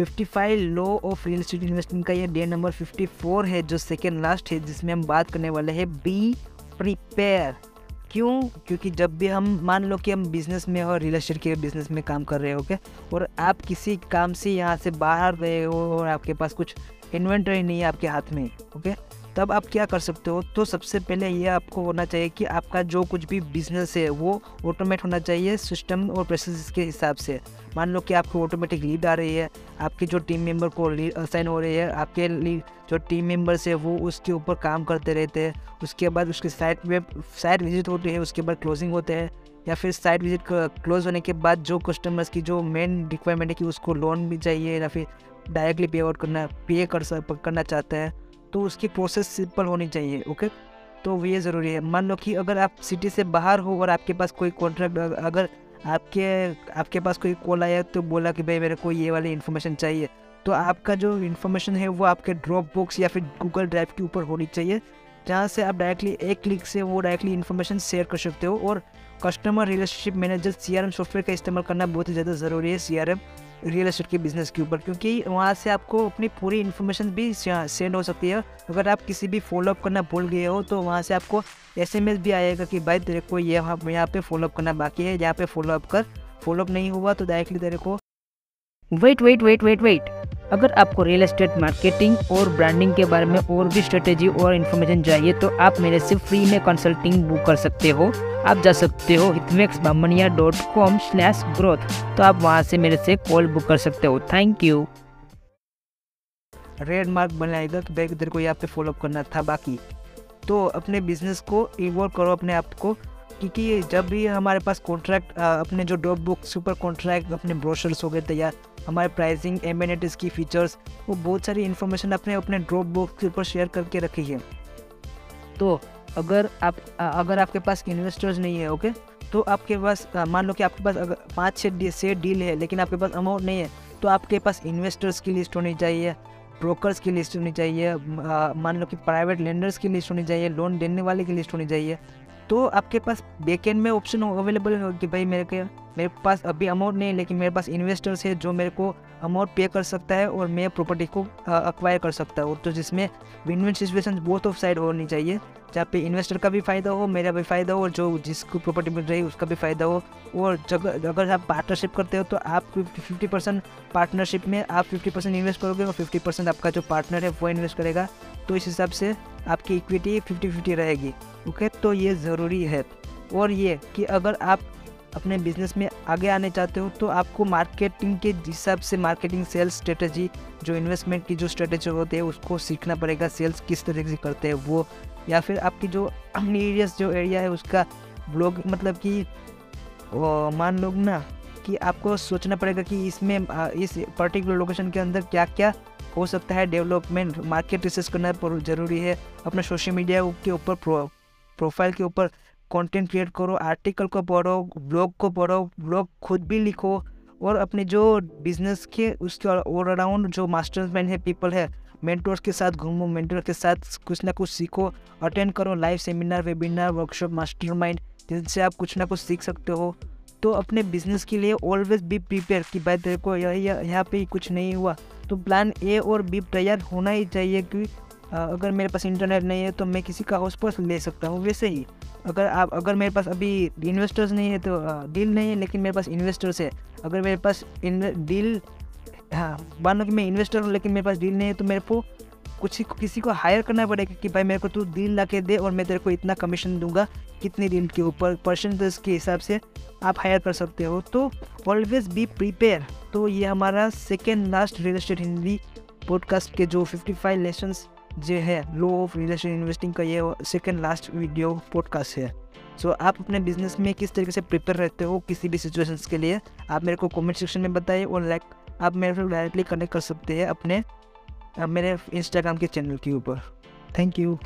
55 law of real estate investment का ये day number 54 है, जो सेकेंड लास्ट है, जिसमें हम बात करने वाले हैं बी प्रिपेयर क्यों? क्योंकि जब भी हम, मान लो कि हम बिज़नेस में और रियल स्टेट के बिज़नेस में काम कर रहे हो ओके और आप किसी काम से यहाँ से बाहर गए हो और आपके पास कुछ इन्वेंटरी नहीं है आपके हाथ में ओके तब आप क्या कर सकते हो? तो सबसे पहले ये आपको होना चाहिए कि आपका जो कुछ भी बिज़नेस है, वो ऑटोमेट होना चाहिए सिस्टम और प्रोसेस के हिसाब से। मान लो कि आपको ऑटोमेटिक लीड आ रही है, आपके जो टीम मेंबर को लीड असाइन हो रही है, आपके लीड जो टीम मेंबर्स है, वो उसके ऊपर काम करते रहते हैं। उसके बाद उसके साइट में साइट विज़िट होती है, उसके बाद क्लोजिंग होते हैं। या फिर साइट विज़िट क्लोज होने के बाद जो कस्टमर्स की जो मेन रिक्वायरमेंट है कि उसको लोन भी चाहिए या फिर डायरेक्टली पे आउट करना पे कर करना चाहता है। तो उसकी प्रोसेस सिंपल होनी चाहिए ओके तो ये ज़रूरी है। मान लो कि अगर आप सिटी से बाहर हो और आपके पास कोई कॉन्ट्रैक्ट अगर आपके आपके पास कोई कॉल आया तो बोला कि भाई मेरे को ये वाली इन्फॉर्मेशन चाहिए। तो आपका जो इन्फॉर्मेशन है वो आपके ड्रॉप बॉक्स या फिर गूगल ड्राइव के ऊपर होनी चाहिए, जहाँ से आप डायरेक्टली एक क्लिक से वो डायरेक्टली इन्फॉर्मेशन शेयर कर सकते हो। और customer relationship manager CRM software का इस्तेमाल करना बहुत ही ज़्यादा ज़रूरी है सीआरएम रियल इस्टेट के बिज़नेस के ऊपर, क्योंकि वहाँ से आपको अपनी पूरी इन्फॉर्मेशन भी सेंड हो सकती है। अगर आप किसी भी फॉलोअप करना भूल गए हो तो वहाँ से आपको एसएमएस भी आएगा कि, भाई, तेरे को ये यहाँ यहाँ पे फॉलोअप करना बाकी है, यहाँ पे फॉलोअप कर। फॉलोअप नहीं हुआ तो डायरेक्टली तेरे को wait wait wait wait wait अगर आपको रियल एस्टेट मार्केटिंग और ब्रांडिंग के बारे में और भी स्ट्रेटेजी और इन्फॉर्मेशन चाहिए तो आप मेरे से फ्री में कंसल्टिंग बुक कर सकते हो। आप जा सकते हो हितमेक्स Bamniya dot com slash growth तो आप वहाँ से मेरे से कॉल बुक कर सकते हो। थैंक यू रेड मार्क बनाएगा कि भाई तेरे को यहाँ पे फॉलोअप करना था बाकी। तो अपने बिज़नेस को इवॉल्व करो अपने आप को, क्योंकि जब भी हमारे पास कॉन्ट्रैक्ट अपने जो डॉप बुक सुपर कॉन्ट्रैक्ट अपने ब्रोशर्स हो गए तैयार हमारे प्राइसिंग एम की फीचर्स वो बहुत सारी इन्फॉर्मेशन अपने अपने ड्रॉप बॉक्स के ऊपर शेयर करके रखी है। तो अगर आप, अगर आपके पास इन्वेस्टर्स नहीं है ओके तो आपके पास, मान लो कि आपके पास अगर पाँच छः से डील है, लेकिन आपके पास अमाउंट नहीं है तो आपके पास इन्वेस्टर्स की लिस्ट होनी चाहिए ब्रोकर्स की लिस्ट होनी चाहिए मान लो कि प्राइवेट लेंडर्स की लिस्ट होनी चाहिए लोन देने वाले की लिस्ट होनी चाहिए। तो आपके पास बैक एंड में ऑप्शन अवेलेबल हो कि भाई मेरे के, मेरे पास अभी अमाउंट नहीं लेकिन मेरे पास इन्वेस्टर्स है जो मेरे को अमाउंट पे कर सकता है और मैं प्रॉपर्टी को अक्वायर कर सकता हूँ। तो जिसमें win win situation both of side होनी चाहिए। जहाँ पे इन्वेस्टर का भी फ़ायदा हो, मेरा भी फ़ायदा हो और जो जिसको प्रॉपर्टी मिल रही है उसका भी फ़ायदा हो। और जब, अगर आप पार्टनरशिप करते हो तो आप फिफ्टी परसेंट पार्टनरशिप में आप फिफ्टी परसेंट इन्वेस्ट करोगे और फिफ्टी परसेंट आपका जो पार्टनर है वो इन्वेस्ट करेगा। तो इस हिसाब से आपकी इक्विटी फिफ्टी फिफ्टी रहेगी ओके तो ये ज़रूरी है। और ये कि अगर आप अपने बिज़नेस में आगे आने चाहते हो तो आपको मार्केटिंग के हिसाब से मार्केटिंग सेल्स स्ट्रेटजी जो इन्वेस्टमेंट की जो स्ट्रेटजी होती है, उसको सीखना पड़ेगा। सेल्स किस तरीके से करते हैं वो, या फिर आपकी जो एरियाज़ जो एरिया है, उसका ब्लॉग मतलब कि मान लो ना कि आपको सोचना पड़ेगा कि इसमें इस पर्टिकुलर लोकेशन के अंदर क्या क्या हो सकता है डेवलपमेंट मार्केट रिसर्च करना ज़रूरी है। अपने सोशल मीडिया के ऊपर प्रो, प्रोफ़ाइल के ऊपर कंटेंट क्रिएट करो आर्टिकल को पढ़ो ब्लॉग को पढ़ो ब्लॉग खुद भी लिखो और अपने जो बिज़नेस के उसके ऑल अराउंड जो मास्टर्स मैन है पीपल है मेंटर्स के साथ घूमो मेंटर के साथ कुछ ना कुछ सीखो अटेंड करो live seminar webinar workshop master mind जिनसे आप कुछ ना कुछ सीख सकते हो। तो अपने बिज़नेस के लिए ऑलवेज बी प्रिपेयर कि भाई तेरे को यहाँ पे कुछ नहीं हुआ। तो प्लान ए और बी तैयार होना ही चाहिए कि अगर मेरे पास इंटरनेट नहीं है तो मैं किसी का हॉस्पॉट ले सकता हूँ, वैसे ही। अगर आप, अगर मेरे पास अभी इन्वेस्टर्स नहीं है तो डील नहीं है, लेकिन मेरे पास इन्वेस्टर्स है। अगर मेरे पास डील हाँ मान कि मैं इन्वेस्टर हूँ, लेकिन मेरे पास डील नहीं है तो मेरे को कुछ किसी को हायर करना पड़ेगा कि भाई मेरे को तू डील ला के दे और मैं तेरे को इतना कमीशन दूँगा, कितनी डील के ऊपर परसेंटेज के हिसाब से आप हायर कर सकते हो। तो ऑलवेज बी प्रिपेयर तो ये हमारा second last real estate Hindi podcast के जो 55 लेसन्स जो है law of real estate investing का ये सेकेंड लास्ट वीडियो पॉडकास्ट है। सो so, आप अपने बिज़नेस में किस तरीके से प्रिपेयर रहते हो किसी भी सिचुएशंस के लिए आप मेरे को कमेंट सेक्शन में बताइए और लाइक आप मेरे से डायरेक्टली कनेक्ट कर सकते हैं अपने मेरे इंस्टाग्राम के चैनल के ऊपर। थैंक यू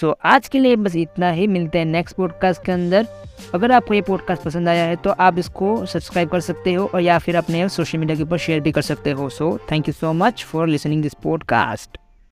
सो so, आज के लिए बस इतना ही। मिलते हैं नेक्स्ट पॉडकास्ट के अंदर। अगर आपको ये पॉडकास्ट पसंद आया है तो आप इसको सब्सक्राइब कर सकते हो और या फिर अपने सोशल मीडिया के ऊपर शेयर भी कर सकते हो। So thank you so much for listening this podcast